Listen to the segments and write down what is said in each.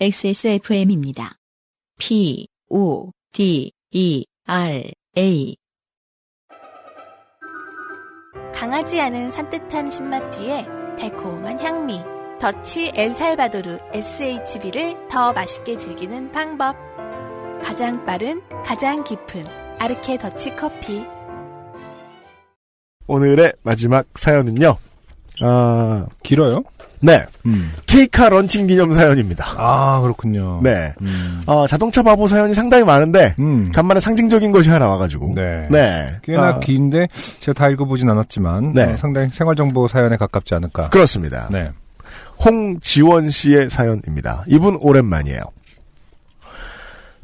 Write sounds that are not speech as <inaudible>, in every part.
XSFM입니다. P, O, D, E, R, A. 강하지 않은 산뜻한 신맛 뒤에 달콤한 향미. 더치 엘살바도르 SHB를 더 맛있게 즐기는 방법. 가장 빠른, 가장 깊은 아르케 더치 커피. 오늘의 마지막 사연은요. 아, 길어요? 네. 음. 케이카 런칭 기념 사연입니다. 아, 그렇군요. 네. 음. 어, 자동차 바보 사연이 상당히 많은데, 음. 간만에 상징적인 것이 하나 와가지고. 네. 네. 꽤나 아, 긴데 제가 다 읽어보진 않았지만 네. 어, 상당히 생활정보 사연에 가깝지 않을까. 그렇습니다. 네. 홍지원 씨의 사연입니다. 이분 오랜만이에요.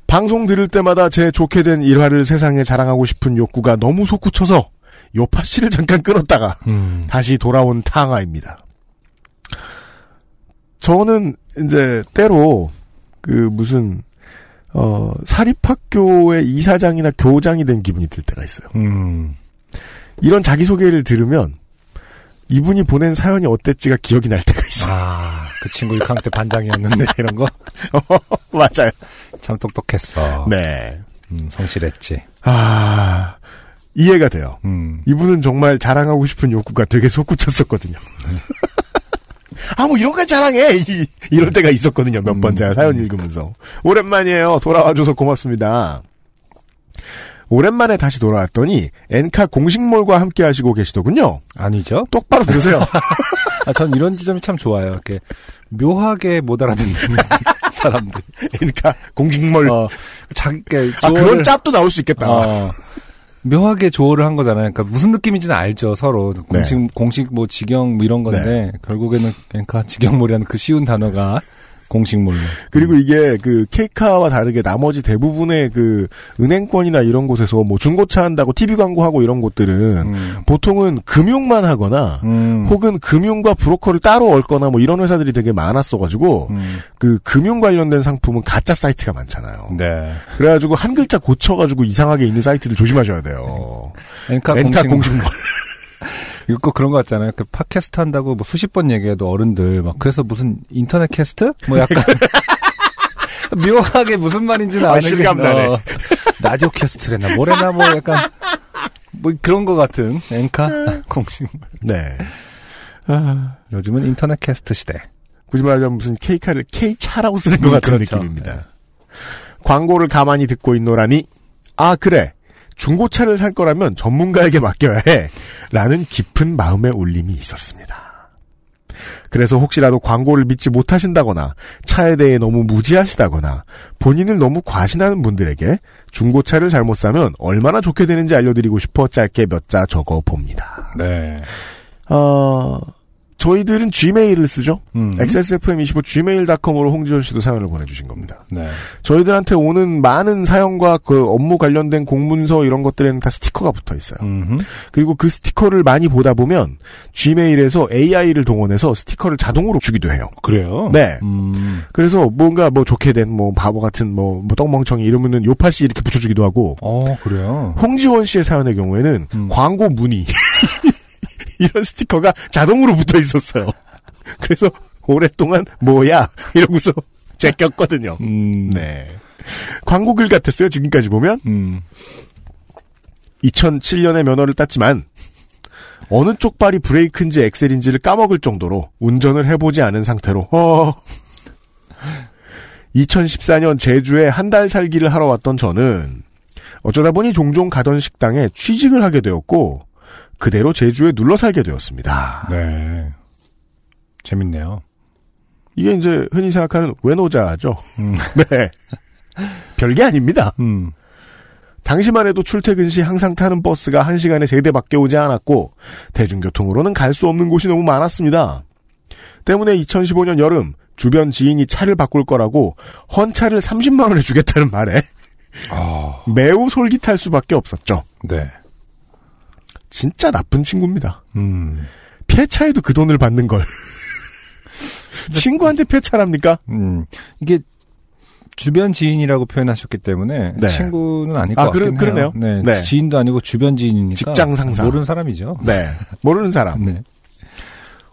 방송 들을 때마다 제 좋게 된 일화를 세상에 자랑하고 싶은 욕구가 너무 솟구쳐서 요파 씨를 잠깐 끊었다가 음. 다시 돌아온 탕화입니다. 저는 이제 때로 그 무슨 어 사립학교의 이사장이나 교장이 된 기분이 들 때가 있어요. 음. 이런 자기 소개를 들으면 이분이 보낸 사연이 어땠지가 기억이 날 때가 있어요. 아, 그 친구 6학년 때 반장이었는데 <laughs> 이런 거? <laughs> 맞아요. 참 똑똑했어. 네. 음, 성실했지. 아, 이해가 돼요. 음. 이분은 정말 자랑하고 싶은 욕구가 되게 솟구쳤었거든요. 아, 뭐, 이런 거 자랑해! <laughs> 이, 이럴 때가 있었거든요. 몇번 음. 제가 사연 읽으면서. 오랜만이에요. 돌아와줘서 고맙습니다. 오랜만에 다시 돌아왔더니, 엔카 공식몰과 함께 하시고 계시더군요. 아니죠? 똑바로 들으세요. <laughs> 아, 전 이런 지점이 참 좋아요. 이렇게 묘하게 못 알아듣는 <laughs> 사람들. 엔카 공식몰. 어, 자기, 아, 그런 짭도 나올 수 있겠다. 어, 묘하게 조어를 한 거잖아요. 그러니까 무슨 느낌인지는 알죠, 서로. 공식, 네. 공식 뭐 직영 뭐 이런 건데, 결국에는 그러니까 직영몰이라는 그 쉬운 단어가 공식몰로. 그리고 이게 그 케이카와 다르게 나머지 대부분의 그 은행권이나 이런 곳에서 뭐 중고차 한다고 TV 광고하고 이런 곳들은 음. 보통은 금융만 하거나 음. 혹은 금융과 브로커를 따로 얽거나 뭐 이런 회사들이 되게 많았어가지고 음. 그 금융 관련된 상품은 가짜 사이트가 많잖아요. 네. 그래가지고 한 글자 고쳐가지고 이상하게 있는 사이트들 조심하셔야 돼요. 엔카, 엔카 공식, 공식몰. 이거 꼭 그런 거 같잖아요. 그 팟캐스트 한다고 뭐 수십 번 얘기해도 어른들 막 그래서 무슨 인터넷 캐스트? 뭐 약간 <laughs> 묘하게 무슨 말인지는 아, 아는 실감 나네. 어, 라디오 캐스트래나 뭐래나 뭐 약간 뭐 그런 거 같은 엔카 공식몰. 네. 아, 요즘은 인터넷 캐스트 시대. 굳이 말하자면 무슨 케이카를 K차라고 쓰는 것 음, 같은 그렇죠. 느낌입니다. 광고를 가만히 듣고 있노라니, 아, 그래. 중고차를 살 거라면 전문가에게 맡겨야 해. 라는 깊은 마음의 울림이 있었습니다. 그래서 혹시라도 광고를 믿지 못하신다거나, 차에 대해 너무 무지하시다거나, 본인을 너무 과신하는 분들에게 중고차를 잘못 사면 얼마나 좋게 되는지 알려드리고 싶어 짧게 몇 자 적어 봅니다. 네. 어, 저희들은 Gmail을 쓰죠? 음. XSFM25 gmail.com으로 홍지원 씨도 사연을 보내주신 겁니다. 네. 저희들한테 오는 많은 사연과 그 업무 관련된 공문서 이런 것들에는 다 스티커가 붙어 있어요. 음. 그리고 그 스티커를 많이 보다 보면 gmail에서 AI를 동원해서 스티커를 자동으로 주기도 해요. 그래요? 네. 음. 그래서 뭔가 뭐 좋게 된 뭐 바보 같은 뭐, 뭐 똥멍청이 이러면은 요파 씨 이렇게 붙여주기도 하고 어, 그래요? 홍지원 씨의 사연의 경우에는 음. 광고 문의 <laughs> 이런 스티커가 자동으로 붙어 있었어요. 그래서 오랫동안 뭐야 이러고서 <laughs> 제꼈거든요. 음. 네. 광고글 같았어요. 지금까지 보면 음. 2007년에 면허를 땄지만 어느 쪽 발이 브레이크인지 엑셀인지를 까먹을 정도로 운전을 해보지 않은 상태로 어. 2014년 제주에 한 달 살기를 하러 왔던 저는 어쩌다 보니 종종 가던 식당에 취직을 하게 되었고 그대로 제주에 눌러 살게 되었습니다. 네. 재밌네요. 이게 이제 흔히 생각하는 외노자죠. 음. <laughs> 네. 별게 아닙니다. 음. 당시만 해도 출퇴근 시 항상 타는 버스가 한시간에 3대밖에 오지 않았고 대중교통으로는 갈 수 없는 곳이 너무 많았습니다. 때문에 2015년 여름 주변 지인이 차를 바꿀 거라고 헌차를 30만 원에 주겠다는 말에 아, 매우 솔깃할 수밖에 없었죠. 네. 진짜 나쁜 친구입니다. 음. 폐차에도 그 돈을 받는 걸. <laughs> 친구한테 폐차랍니까? 음. 이게 주변 지인이라고 표현하셨기 때문에 네. 친구는 아닐 아, 것 그러- 같긴 그러네요. 해요. 네, 네. 지인도 아니고 주변 지인이니까 직장 상사. 모르는 사람이죠. 네. 모르는 사람. 네.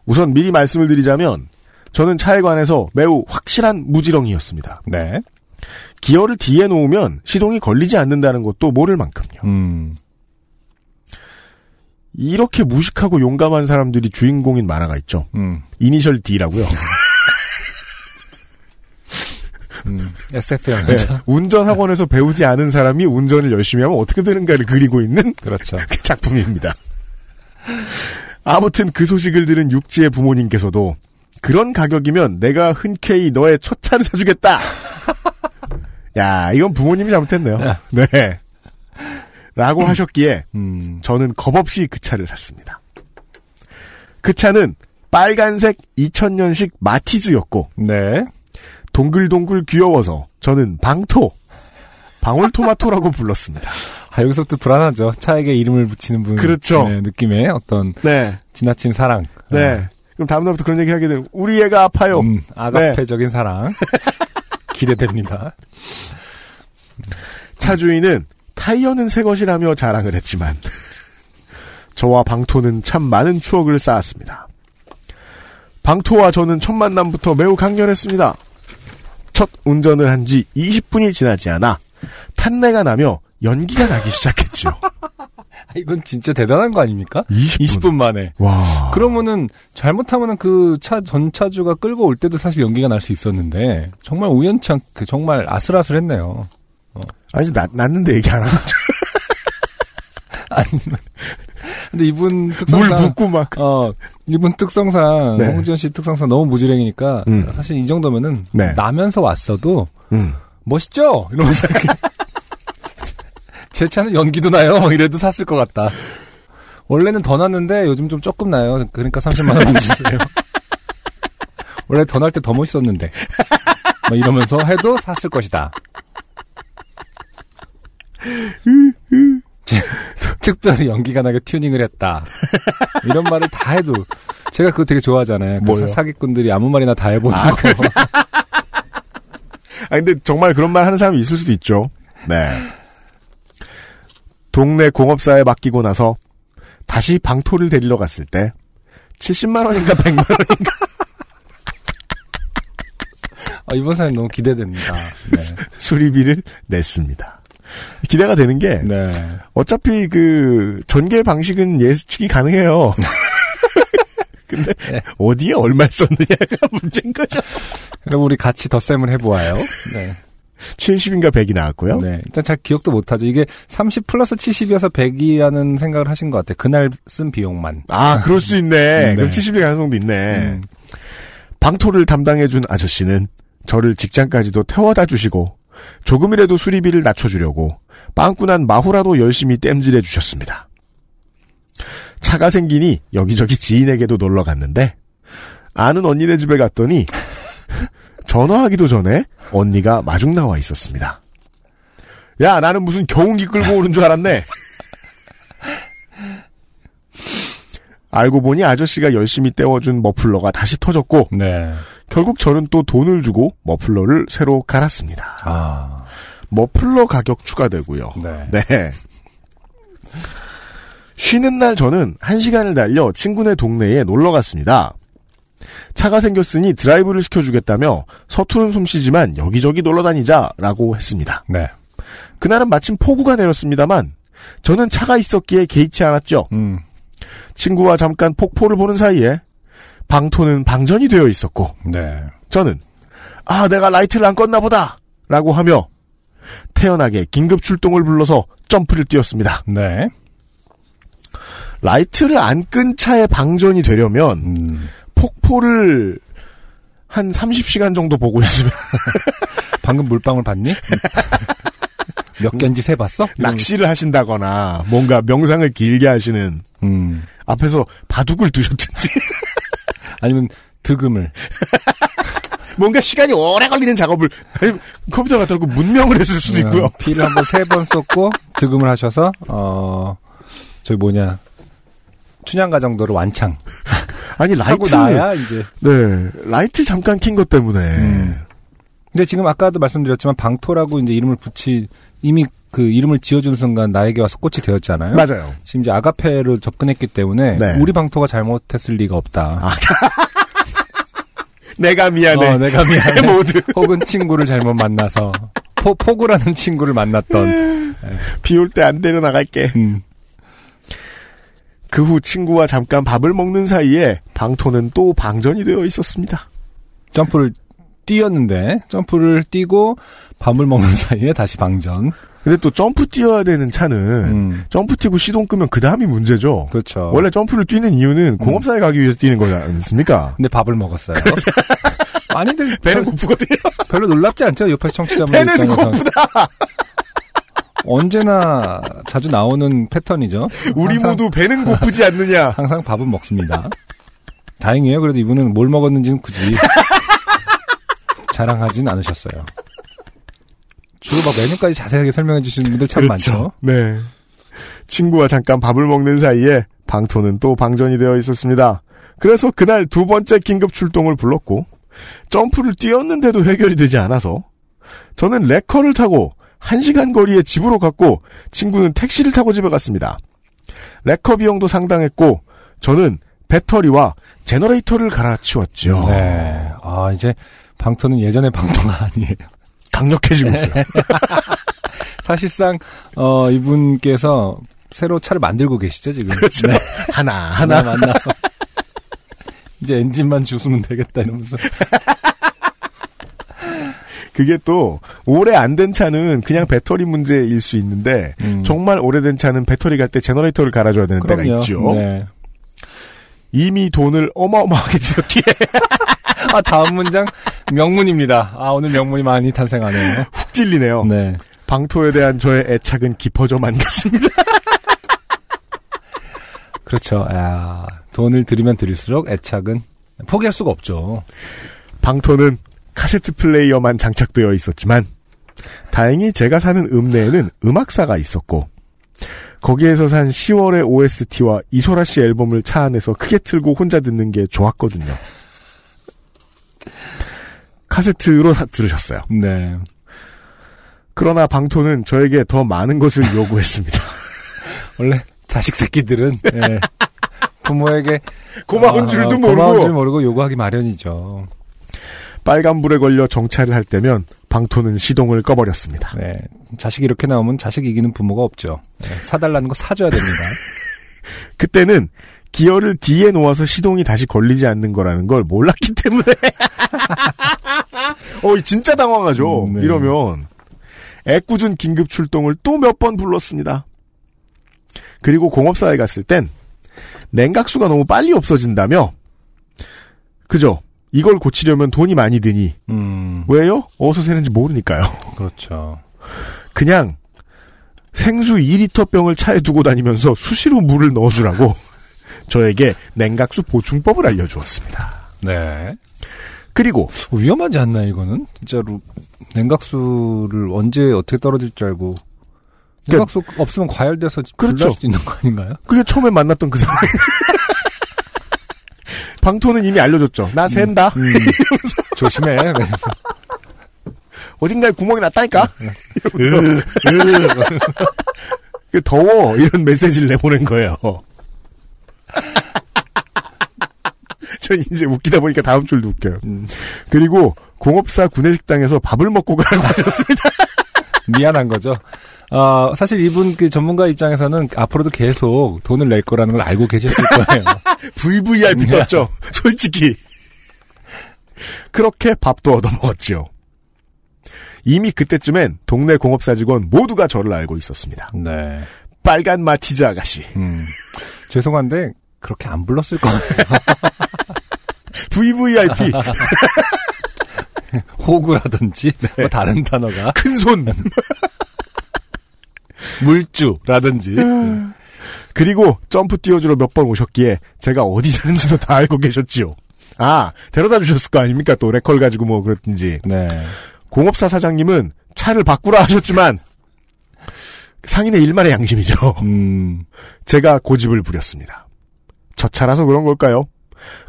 우선 미리 말씀을 드리자면 저는 차에 관해서 매우 확실한 무지렁이였습니다. 네. 기어를 뒤에 놓으면 시동이 걸리지 않는다는 것도 모를 만큼요. 음. 이렇게 무식하고 용감한 사람들이 주인공인 만화가 있죠. 음. 이니셜 D라고요. 음. SF 네, 영화죠. 운전 학원에서 배우지 않은 사람이 운전을 열심히 하면 어떻게 되는가를 그리고 있는 그렇죠. <laughs> 그 작품입니다. 아무튼 그 소식을 들은 육지의 부모님께서도 그런 가격이면 내가 흔쾌히 너의 첫 차를 사주겠다. <laughs> 야, 이건 부모님이 잘못했네요. 네. 라고 하셨기에 음. 저는 겁없이 그 차를 샀습니다. 그 차는 빨간색 2000년식 마티즈였고 네. 동글동글 귀여워서 저는 방토, 방울토마토라고 <laughs> 불렀습니다. 아, 여기서부터 불안하죠. 차에게 이름을 붙이는 분. 그렇죠. 네, 느낌의 어떤 네, 지나친 사랑. 네. 그럼 다음 날부터 그런 얘기 하게 되면 우리 애가 아파요. 어, 음, 아가페적인 사랑. <laughs> 기대됩니다. 차 주인은 타이어는 새 것이라며 자랑을 했지만 <laughs> 저와 방토는 참 많은 추억을 쌓았습니다. 방토와 저는 첫 만남부터 매우 강렬했습니다. 첫 운전을 한 지 20분이 지나지 않아 탄내가 나며 연기가 나기 <laughs> 시작했죠. 아, 이건 진짜 대단한 거 아닙니까? 20분. 20분 만에. 와. 그러면은 잘못하면은 그 차 전차주가 끌고 올 때도 사실 연기가 날 수 있었는데 정말 우연치 않게 정말 아슬아슬했네요. 아니 나, 났는데 얘기 안 하고 <laughs> 아니 근데 이분 물 특성상 붓고 막. 어 이분 특성상 네. 홍지연 씨 특성상 너무 무지랭이니까 음. 사실 이 정도면은 네. 나면서 왔어도 음. 멋있죠 이러면서 <laughs> 제 차는 연기도 나요 막 이래도 샀을 것 같다. 원래는 더 났는데 요즘 좀 조금 나요. 그러니까 30만 원 주세요. <laughs> 원래 더 날 때 더 멋있었는데 막 이러면서 해도 샀을 것이다. 제- 특별히 연기가 나게 튜닝을 했다. 이런 말을 다 해도 제가 그거 되게 좋아하잖아요. 그 사기꾼들이 아무 말이나 다 해보는 아, 거. <laughs> 아 근데 정말 그런 말 하는 사람이 있을 수도 있죠. 네. 동네 공업사에 맡기고 나서 다시 방토를 데리러 갔을 때 70만 원인가 100만 원인가 아, 이번 사연 너무 기대됩니다. 네. <laughs> 수리비를 냈습니다. 기대가 되는 게 네. 어차피 그 전개 방식은 예측이 가능해요. <laughs> 근데 네. 어디에 얼마 썼느냐가 <laughs> 문제인 거죠. 그럼 우리 같이 덧셈을 해보아요. 네. 70인가 100이 나왔고요. 네. 일단 잘 기억도 못하죠. 이게 30 플러스 70이어서 100이라는 생각을 하신 것 같아요. 그날 쓴 비용만. 아, 그럴 수 있네. 네. 그럼 70일 가능성도 있네. 음. 방토를 담당해준 아저씨는 저를 직장까지도 태워다 주시고 조금이라도 수리비를 낮춰주려고 빵꾸난 마후라도 열심히 땜질해 주셨습니다. 차가 생기니 여기저기 지인에게도 놀러 갔는데 아는 언니네 집에 갔더니 전화하기도 전에 언니가 마중 나와 있었습니다. 야 나는 무슨 경운기 끌고 오는 줄 알았네. 알고 보니 아저씨가 열심히 떼워준 머플러가 다시 터졌고 네. 결국 저는 또 돈을 주고 머플러를 새로 갈았습니다. 아. 머플러 가격 추가되고요. 네. 네. 쉬는 날 저는 한 시간을 달려 친구네 동네에 놀러 갔습니다. 차가 생겼으니 드라이브를 시켜주겠다며 서투른 솜씨지만 여기저기 놀러 다니자라고 했습니다. 네. 그날은 마침 폭우가 내렸습니다만 저는 차가 있었기에 개의치 않았죠. 음. 친구와 잠깐 폭포를 보는 사이에 방토는 방전이 되어 있었고 네. 저는 아 내가 라이트를 안 껐나 보다 라고 하며 태연하게 긴급 출동을 불러서 점프를 뛰었습니다. 네. 라이트를 안 끈 차에 방전이 되려면 음. 폭포를 한 30시간 정도 보고 있으면 <laughs> 방금 물방울 봤니? <laughs> 몇 개인지 세 봤어? 낚시를 하신다거나 뭔가 명상을 길게 하시는 음. 앞에서 바둑을 두셨든지 아니면 득음을. <laughs> 뭔가 시간이 오래 걸리는 작업을 컴퓨터 갖다 놓고 문명을 했을 수도 있고요. 어, 피를 한번 세 번 쏟고 득음을 하셔서 어 저기 뭐냐 춘향가 정도로 완창 아니 라이트 나야 이제. 네 라이트 잠깐 킨 것 때문에 음. 근데 지금 아까도 말씀드렸지만 방토라고 이제 이름을 붙이 이미 그 이름을 지어준 순간 나에게 와서 꽃이 되었잖아요. 맞아요. 지금 이제 아가페로 접근했기 때문에 네. 우리 방토가 잘못했을 리가 없다. 아. <laughs> 내가 미안해. 어, 내가 미안해. <laughs> 모두. 혹은 친구를 잘못 만나서 포, 포구라는 친구를 만났던. 비올 때 안 데려 나갈게. 음. 그후 친구와 잠깐 밥을 먹는 사이에 방토는 또 방전이 되어 있었습니다. 점프를 뛰었는데 점프를 뛰고 밥을 먹는 사이에 다시 방전. 근데 또 점프 뛰어야 되는 차는 음. 점프 뛰고 시동 끄면 그 다음이 문제죠. 그렇죠. 원래 점프를 뛰는 이유는 공업사에 가기 위해서 뛰는 거지 않습니까? 근데 밥을 먹었어요. 많이들 <laughs> 배는 저- 고프거든요. 별로 놀랍지 않죠? 옆에 청취자분 배는 입장에서 고프다. 언제나 자주 나오는 패턴이죠. 우리 모두 배는 고프지 않느냐. <laughs> 항상 밥은 먹습니다. 다행이에요. 그래도 이분은 뭘 먹었는지는 굳이 <laughs> 자랑하진 않으셨어요. 주로 막 메뉴까지 자세하게 설명해 주시는 분들 참 많죠. 네. 친구와 잠깐 밥을 먹는 사이에 방토는 또 방전이 되어 있었습니다. 그래서 그날 두 번째 긴급 출동을 불렀고 점프를 뛰었는데도 해결이 되지 않아서 저는 레커를 타고 1시간 거리의 집으로 갔고 친구는 택시를 타고 집에 갔습니다. 레커 비용도 상당했고 저는 배터리와 제너레이터를 갈아치웠죠. 네. 아, 이제 방토는 예전의 방토가 <laughs> 아니에요. 강력해지고 있어요. <laughs> 사실상, 어, 이분께서 새로 차를 만들고 계시죠, 지금. 그렇죠. 네. <laughs> 하나 하나 하나 만나서. 이제 엔진만 주우면 되겠다, 이러면서. <laughs> 그게 또 오래 안 된 차는 그냥 배터리 문제일 수 있는데 음. 정말 오래된 차는 배터리 갈 때 제너레이터를 갈아줘야 되는 때가 그럼요. 있죠. 네. 이미 돈을 어마어마하게 들였기에 아, 다음 문장 명문입니다. 아, 오늘 명문이 많이 탄생하네요. 훅 찔리네요. 네. 방토에 대한 저의 애착은 깊어져만 갔습니다. <laughs> 그렇죠. 야, 돈을 들이면 들일수록 애착은 포기할 수가 없죠. 방토는 카세트 플레이어만 장착되어 있었지만 다행히 제가 사는 읍내에는 음악사가 있었고 거기에서 산 10월의 OST와 이소라 씨 앨범을 차 안에서 크게 틀고 혼자 듣는 게 좋았거든요. 카세트로 사- 들으셨어요. 네. 그러나 방토는 저에게 더 많은 것을 <laughs> 요구했습니다. 원래 자식 새끼들은 예, 부모에게 고마운 아, 줄도 고마운 모르고 줄 모르고 요구하기 마련이죠. 빨간불에 걸려 정차를 할 때면 방토는 시동을 꺼버렸습니다. 네. 자식이 이렇게 나오면 자식 이기는 부모가 없죠. 네, 사달라는 거 사줘야 됩니다. <laughs> 그때는 기어를 D에 놓아서 시동이 다시 걸리지 않는 거라는 걸 몰랐기 <laughs> 때문에 어 진짜 당황하죠. 음, 네. 이러면 애꿎은 긴급 출동을 또 몇 번 불렀습니다. 그리고 공업사에 갔을 땐 냉각수가 너무 빨리 없어진다며 그죠? 이걸 고치려면 돈이 많이 드니 음, 왜요? 어디서 새는지 모르니까요. 그렇죠. 그냥 생수 2리터 병을 차에 두고 다니면서 수시로 물을 넣어주라고 저에게 냉각수 보충법을 알려주었습니다. 네. 그리고 위험하지 않나요, 이거는? 진짜로 냉각수를 언제 어떻게 떨어질 줄 알고 냉각수 없으면 과열돼서 그러니까 그렇죠. 수도 있는 거 아닌가요? 그게 처음에 만났던 그 상황. <laughs> 방토는 이미 알려줬죠. 나 샌다. 음, 조심해. 어딘가에 구멍이 났다니까. 이러면서 <laughs> 그 더워 이런 메시지를 내보낸 거예요. <laughs> 전 이제 웃기다 보니까 다음 줄도 웃겨요. 음, 그리고 공업사 구내식당에서 밥을 먹고 가라고 <laughs> 하셨습니다. 미안한 거죠. 어, 사실 이분 그 전문가 입장에서는 앞으로도 계속 돈을 낼 거라는 걸 알고 계셨을 거예요. <laughs> VVIP 떴죠. 솔직히. 그렇게 밥도 얻어먹었지요. 이미 그때쯤엔 동네 공업사 직원 모두가 저를 알고 있었습니다. 네. 빨간 마티즈 아가씨. 음. 죄송한데 그렇게 안 불렀을 거예요. <laughs> VVIP. <laughs> 호구라든지 네. 뭐 다른 단어가 큰 손. <laughs> 물주라든지 그리고 점프 띄워주러 몇 번 오셨기에 제가 어디 사는지도 다 알고 계셨지요. 아, 데려다 주셨을 거 아닙니까? 또 레컬 가지고 뭐 그랬든지. 네. 공업사 사장님은 차를 바꾸라 하셨지만 상인의 일만의 양심이죠. 음. 제가 고집을 부렸습니다. 저 차라서 그런 걸까요?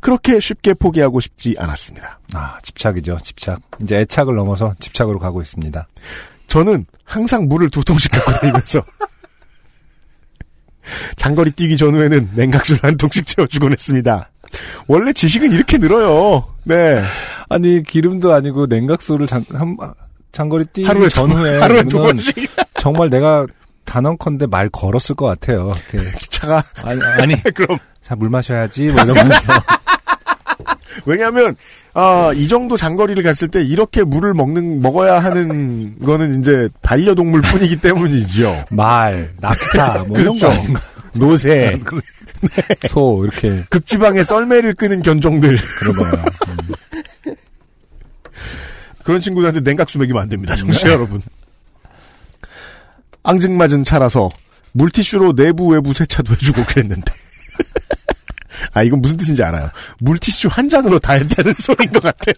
그렇게 쉽게 포기하고 싶지 않았습니다. 아, 집착이죠. 집착. 이제 애착을 넘어서 집착으로 가고 있습니다. 저는 항상 물을 두 통씩 갖고 다니면서 <laughs> 장거리 뛰기 전후에는 냉각수를 한 통씩 채워주곤 했습니다. 원래 지식은 이렇게 늘어요. 네. 아니 기름도 아니고 냉각수를 장, 한, 장거리 뛰기 하루에 전후에 두, 하루에 두 번씩 정말 내가 단언컨대 말 걸었을 것 같아요. <laughs> 이렇게. 차가 아니, 아니 <laughs> 그럼 자 물 마셔야지 뭐 이러면서 <laughs> 왜냐하면 아, 이 정도 장거리를 갔을 때 이렇게 물을 먹는 먹어야 하는 거는 이제 반려동물 뿐이기 때문이죠. 말, 낙타 뭐 이런 그렇죠. 거 아닌가? 노새, <laughs> 소 이렇게 극지방에 썰매를 끄는 견종들 그런 거야. 그런 친구들한테 냉각수 먹이면 안 됩니다. 정치 여러분. 앙증맞은 차라서 물티슈로 내부 외부 세차도 해주고 그랬는데. 아 이건 무슨 뜻인지 알아요. 물티슈 한 잔으로 다 했다는 <laughs> 소리인 것 같아요.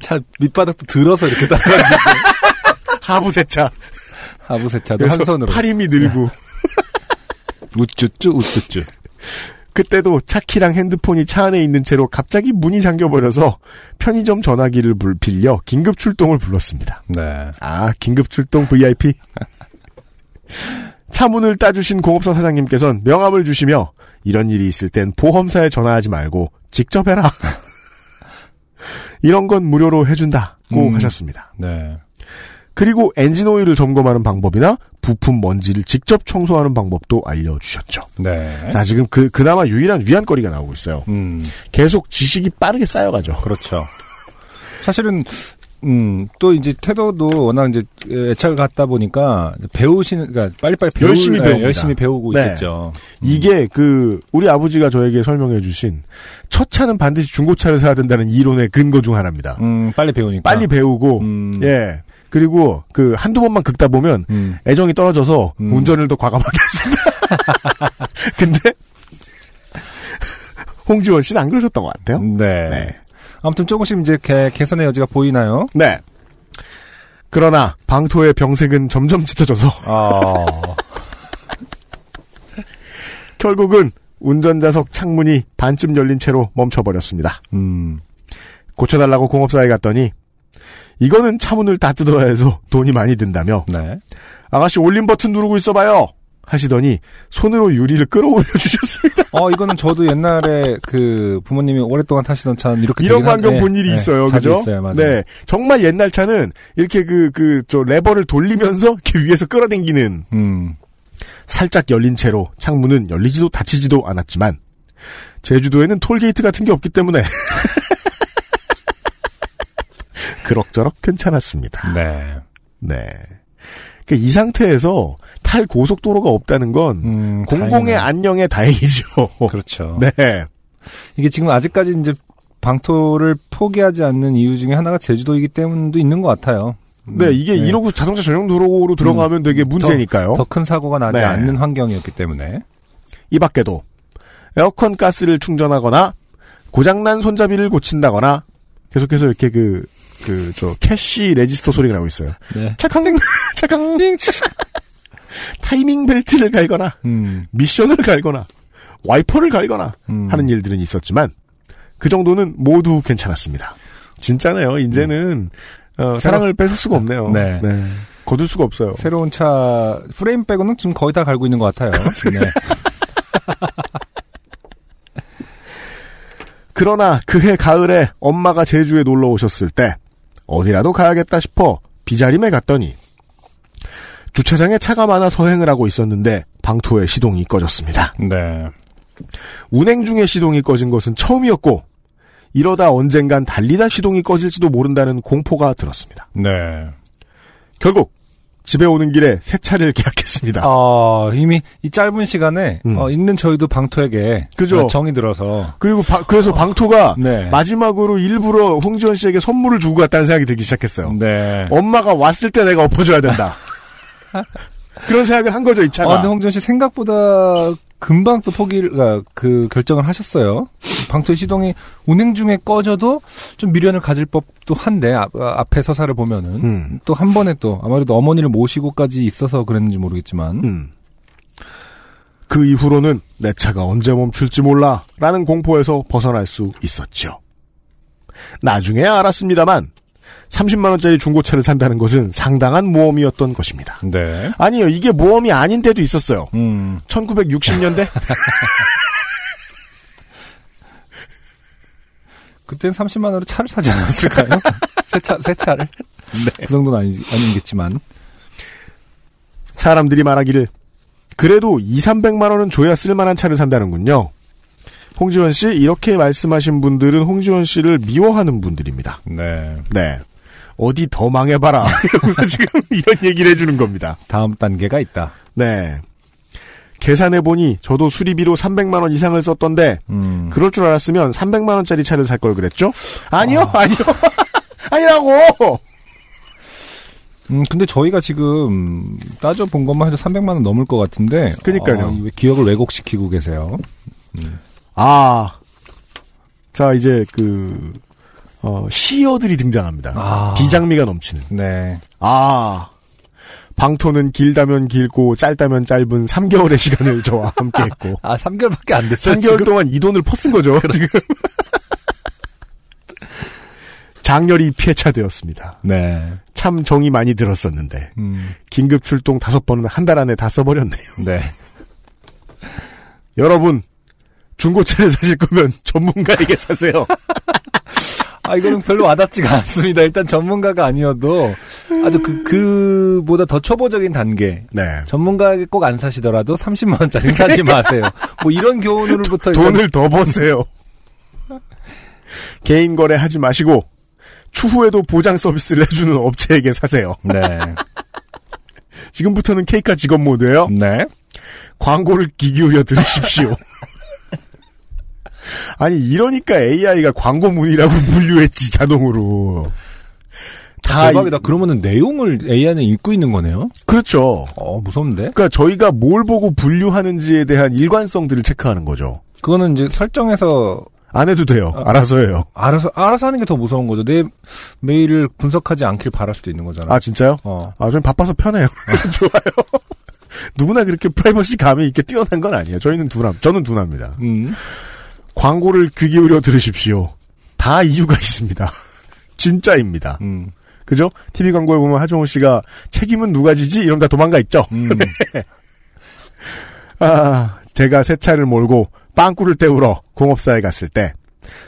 차 밑바닥도 들어서 이렇게 닦아주고 <laughs> 하부 세차. 하부 세차도 그래서 한 손으로 팔 힘이 늘고 우쭈쭈 우쭈쭈. 그때도 차키랑 핸드폰이 차 안에 있는 채로 갑자기 문이 잠겨버려서 편의점 전화기를 불- 빌려 긴급 출동을 불렀습니다. 네. 아, 긴급 출동 VIP? <laughs> 차 문을 따주신 공업사 사장님께서는 명함을 주시며 이런 일이 있을 땐 보험사에 전화하지 말고 직접 해라. <laughs> 이런 건 무료로 해준다고 음. 하셨습니다. 네. 그리고 엔진 오일을 점검하는 방법이나 부품 먼지를 직접 청소하는 방법도 알려주셨죠. 네. 자, 지금 그, 그나마 유일한 위안거리가 나오고 있어요. 음. 계속 지식이 빠르게 쌓여가죠. 그렇죠. 사실은 음, 또 이제 태도도 워낙 이제 애착을 갖다 보니까 배우시는 그러니까 빨리빨리 배우, 열심히 네, 배웁니다. 열심히 배우고 네. 있겠죠. 이게 그 우리 아버지가 저에게 설명해 주신 첫 차는 반드시 중고차를 사야 된다는 이론의 근거 중 하나입니다. 음, 빨리 배우니까. 빨리 배우고 음. 예. 그리고 그 한두 번만 긁다 보면 음. 애정이 떨어져서 음. 운전을 더 과감하게 했습니다. <laughs> 근데 <laughs> 홍지원 씨는 안 그러셨던 것 같아요. 네. 네. 아무튼 조금씩 이제 개, 개선의 여지가 보이나요? 네. 그러나 방토의 병색은 점점 짙어져서 아. <laughs> 결국은 운전자석 창문이 반쯤 열린 채로 멈춰버렸습니다. 음. 고쳐달라고 공업사에 갔더니 이거는 차문을 다 뜯어야 해서 돈이 많이 든다며 네. 아가씨 올림 버튼 누르고 있어봐요 하시더니 손으로 유리를 끌어올려 주셨습니다. <laughs> 어, 이거는 저도 옛날에 그 부모님이 오랫동안 타시던 차는 이렇게 이런 광경 네, 본 일이 네, 있어요, 자주 그죠? 있어요, 맞아요. 네, 정말 옛날 차는 이렇게 그 그 저 레버를 돌리면서 <laughs> 이렇게 위에서 끌어당기는 음. 살짝 열린 채로 창문은 열리지도 닫히지도 않았지만 제주도에는 톨게이트 같은 게 없기 때문에 <laughs> 그럭저럭 괜찮았습니다. 네. 네. 그러니까 이 상태에서 탈 고속도로가 없다는 건 음, 공공의. 안녕에 다행이죠. <laughs> 그렇죠. 네. 이게 지금 아직까지 이제 방토를 포기하지 않는 이유 중에 하나가 제주도이기 때문도 있는 것 같아요. 음, 네, 이게 이러고 자동차 전용 도로로 들어가면 되게 문제니까요. 더 큰 사고가 나지 네. 않는 환경이었기 때문에. 이 밖에도 에어컨 가스를 충전하거나 고장난 손잡이를 고친다거나 계속해서 이렇게 그, 그, 저, cash register 소리가 나고 있어요. 네. 착강, <laughs> 착강, 타이밍 벨트를 갈거나, 음, 미션을 갈거나, 와이퍼를 갈거나 음. 하는 일들은 있었지만, 그 정도는 모두 괜찮았습니다. 진짜네요. 이제는, 어, 사랑을 뺏을 수가 없네요. 네. 거둘 수가 없어요. 새로운 차 프레임 빼고는 지금 거의 다 갈고 있는 것 같아요. 네. <laughs> 그러나 그해 가을에 엄마가 제주에 놀러 오셨을 때 어디라도 가야겠다 싶어 비자림에 갔더니 주차장에 차가 많아 서행을 하고 있었는데 방토의 시동이 꺼졌습니다. 네. 운행 중에 시동이 꺼진 것은 처음이었고 이러다 언젠간 달리다 시동이 꺼질지도 모른다는 공포가 들었습니다. 네. 결국 집에 오는 길에 새 차를 계약했습니다. 아, 이미 이 짧은 시간에 음. 어, 읽는 저희도 방토에게 그죠. 어, 정이 들어서 그리고 바- 그래서 방토가 네. 마지막으로 일부러 홍지원 씨에게 선물을 주고 갔다는 생각이 들기 시작했어요. 네. 엄마가 왔을 때 내가 엎어줘야 된다. <laughs> <laughs> 그런 생각을 한 거죠, 이 아, 차가. 근데 홍준 씨 생각보다 금방 또 포기를 아, 그 결정을 하셨어요. 방토 시동이 운행 중에 꺼져도 좀 미련을 가질 법도 한데 앞, 아, 앞에 서사를 보면은 음, 또한 번에 또 아무래도 어머니를 모시고까지 있어서 그랬는지 모르겠지만 음. 그 이후로는 내 차가 언제 멈출지 몰라 라는 공포에서 벗어날 수 있었죠. 나중에 알았습니다만 30만 원짜리 중고차를 산다는 것은 상당한 모험이었던 것입니다. 네. 아니요, 이게 모험이 아닌 데도 있었어요. 음. 1960년대? 그땐 30만 원으로 차를 사지 않았을까요? <laughs> 새 차, 새 차를. 그 정도는 아니, 아니겠지만. 사람들이 말하기를 그래도 2, 300만 원은 줘야 쓸만한 차를 산다는군요. 홍지원 씨 이렇게 말씀하신 분들은 홍지원 씨를 미워하는 분들입니다. 네. 네. 어디 더 망해봐라. <laughs> 이러고서 지금 이런 얘기를 해주는 겁니다. 다음 단계가 있다. 네. 계산해보니 저도 수리비로 300만원 이상을 썼던데, 음. 그럴 줄 알았으면 300만원짜리 차를 살 걸 그랬죠? 아니요, 아니요. <laughs> 아니라고! 음, 근데 저희가 지금 따져본 것만 해도 300만 원 넘을 것 같은데. 그니까요. 어, 이 기억을 왜곡시키고 계세요. 아. 자, 이제 그, 어, 시어들이 등장합니다. 아. 비장미가 넘치는. 네. 아. 방토는 길다면 길고 짧다면 짧은 3개월의 시간을 저와 함께 했고. <laughs> 아, 3개월밖에 안 됐어요. 3개월 지금? 동안 이 돈을 퍼쓴 거죠. <laughs> 지금. <laughs> 장렬히 폐차되었습니다. 네. 참 정이 많이 들었었는데 음. 긴급 출동 다섯 번은 한 달 안에 다 써버렸네요. 네. 여러분 중고차를 사실 거면 전문가에게 사세요. 아, 이거는 별로 와닿지가 않습니다. 일단 전문가가 아니어도 아주 그, 그보다 더 초보적인 단계. 네. 전문가에게 꼭 안 사시더라도 30만원짜리 <laughs> 사지 마세요. 뭐 이런 교훈으로부터. 돈을 더 버세요. 개인 거래 하지 마시고 추후에도 보장 서비스를 해주는 업체에게 사세요. 네. 지금부터는 케이카 직업 모드예요. 네. 광고를 귀 기울여 들으십시오. 아니 이러니까 AI가 광고 문이라고 <laughs> 분류했지 자동으로. 다 대박이다. 이- 그러면은 내용을 AI는 읽고 있는 거네요? 그렇죠. 어, 무섭는데? 그러니까 저희가 뭘 보고 분류하는지에 대한 일관성들을 체크하는 거죠. 그거는 이제 설정에서 안 해도 돼요. 어. 알아서 해요. 알아서, 알아서 하는 게 더 무서운 거죠. 내 메일을 분석하지 않길 바랄 수도 있는 거잖아. 아 진짜요? 어. 아, 좀 바빠서 편해요. <laughs> 좋아요. 누구나 그렇게 프라이버시 감이 있게 뛰어난 건 아니에요. 저희는 둔함. 저는 둔합니다. 음. 광고를 귀 기울여 들으십시오. 다 이유가 있습니다. <laughs> 진짜입니다. 음. 그죠? TV 광고에 보면 하정우 씨가 책임은 누가 지지? 이러면 다 도망가 있죠? 음. <laughs> 아, 제가 새 차를 몰고 빵꾸를 때우러 공업사에 갔을 때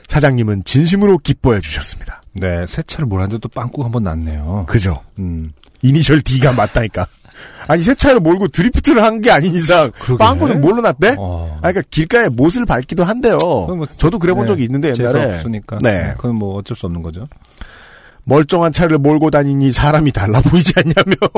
사장님은 진심으로 기뻐해 주셨습니다. 네, 새 차를 몰았는데 또 빵꾸가 한번 났네요. 그죠? 음. 이니셜 D가 맞다니까. 아니 새 차를 몰고 드리프트를 한 게 아닌 이상 그러게. 빵꾸는 뭘로 났대? 어. 아, 그러니까 길가에 못을 밟기도 한데요. 그건 뭐- 저도 그래 본 네, 적이 있는데 옛날에 없으니까. 네. 그건 뭐 어쩔 수 없는 거죠. 멀쩡한 차를 몰고 다니니 사람이 달라 보이지 않냐며. <laughs>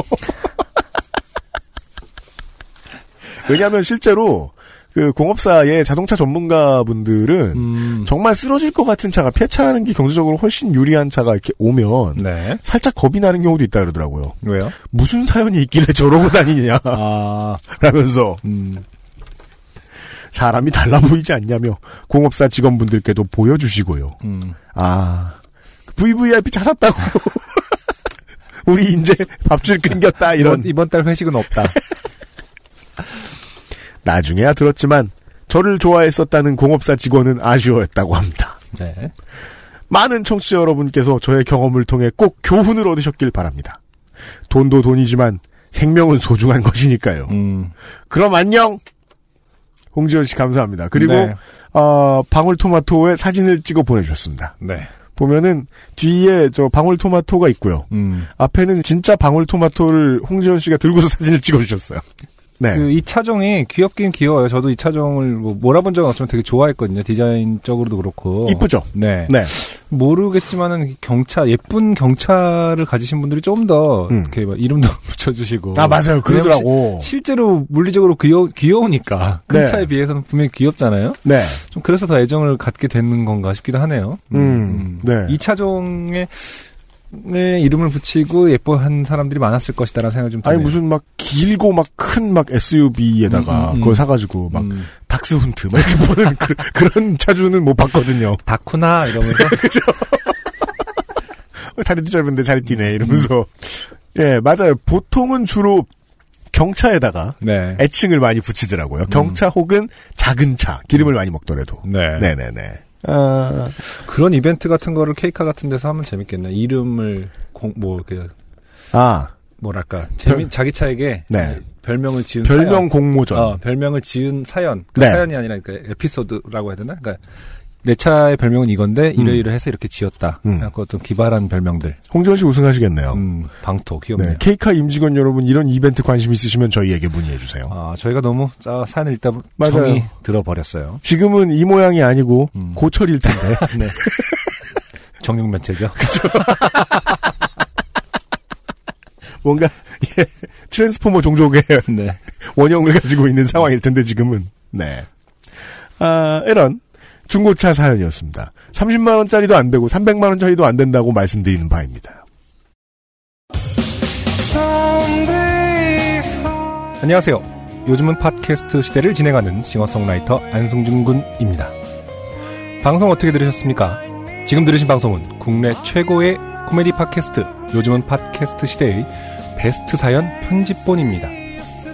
왜냐하면 실제로 그 공업사의 자동차 전문가분들은 음. 정말 쓰러질 것 같은 차가 폐차하는 게 경제적으로 훨씬 유리한 차가 이렇게 오면 네. 살짝 겁이 나는 경우도 있다 그러더라고요. 왜요? 무슨 사연이 있길래 저러고 다니냐 아, <laughs> 라면서 음. 사람이 달라 보이지 않냐며 공업사 직원분들께도 보여주시고요. 음. 아 VVIP 차 샀다고 <laughs> 우리 이제 밥줄 끊겼다 이런 이번 달 회식은 없다. 나중에야 들었지만 저를 좋아했었다는 공업사 직원은 아쉬워했다고 합니다. 네. 많은 청취자 여러분께서 저의 경험을 통해 꼭 교훈을 얻으셨길 바랍니다. 돈도 돈이지만 생명은 소중한 것이니까요. 음. 그럼 안녕. 홍지원 씨 감사합니다. 그리고 네. 어, 방울토마토의 사진을 찍어 보내주셨습니다. 네. 보면은 뒤에 저 방울토마토가 있고요. 음. 앞에는 진짜 방울토마토를 홍지원 씨가 들고서 사진을 찍어주셨어요. 네. 그이 차종이 귀엽긴 귀여워요. 저도 이 차종을 뭐 몰아본 적은 없지만 되게 좋아했거든요. 디자인적으로도 그렇고. 이쁘죠? 네. 네. 모르겠지만은 경차 예쁜 경차를 가지신 분들이 좀더 음. 이렇게 이름도 <laughs> 붙여주시고. 아 맞아요. 그러더라고. 시- 실제로 물리적으로 귀여 귀여우니까 큰 네. 차에 비해서는 분명히 귀엽잖아요. 네. 좀 그래서 더 애정을 갖게 되는 건가 싶기도 하네요. 음, 네. 이 차종에 의 이름을 붙이고 예뻐한 사람들이 많았을 것이다라는 생각이 좀 드네요. 아니 무슨 막 길고 막 큰 막 SUV에다가 음, 음, 음. 그걸 사가지고 막 음, 닥스 훈트 막 이렇게 보는 그, <laughs> 그런 차주는 못 봤거든요. 다쿠나 이러면서 <laughs> 어, 다리도 짧은데 잘 뛰네 이러면서 예 맞아요. 보통은 주로 경차에다가 네. 애칭을 많이 붙이더라고요. 경차 혹은 작은 차 기름을 많이 먹더라도. 네. 네네네. 아, 그런 이벤트 같은 거를 케이카 같은 데서 하면 재밌겠네. 이름을 공, 뭐, 그, 아 뭐랄까. 재미, 자기 차에게 네. 별명을 지은 별명 사연. 공모전. 어, 별명을 지은 사연. 그 네. 사연이 아니라 그 에피소드라고 해야 되나? 그러니까 내 차의 별명은 이건데 이러이러 해서 이렇게 지었다. 음. 약간 어떤 기발한 별명들. 홍지원 씨 우승하시겠네요. 음, 방토 귀엽네요. 네, 케이카 임직원 여러분 이런 이벤트 관심 있으시면 저희에게 문의해 주세요. 아, 저희가 너무 짜, 사연을 읽다 보- 맞아요. 정이 들어버렸어요. 지금은 이 모양이 아니고 음. 고철일 텐데 <laughs> 네. 정육면체죠. <laughs> 뭔가 예, 트랜스포머 종족의 네. <laughs> 원형을 가지고 있는 상황일 텐데 지금은 네. 아, 이런 중고차 사연이었습니다. 30만 원짜리도 안 되고 300만 원짜리도 안 된다고 말씀드리는 바입니다. 안녕하세요. 요즘은 팟캐스트 시대를 진행하는 싱어송라이터 안승준 군입니다. 방송 어떻게 들으셨습니까? 지금 들으신 방송은 국내 최고의 코미디 팟캐스트 요즘은 팟캐스트 시대의 베스트 사연 편집본입니다.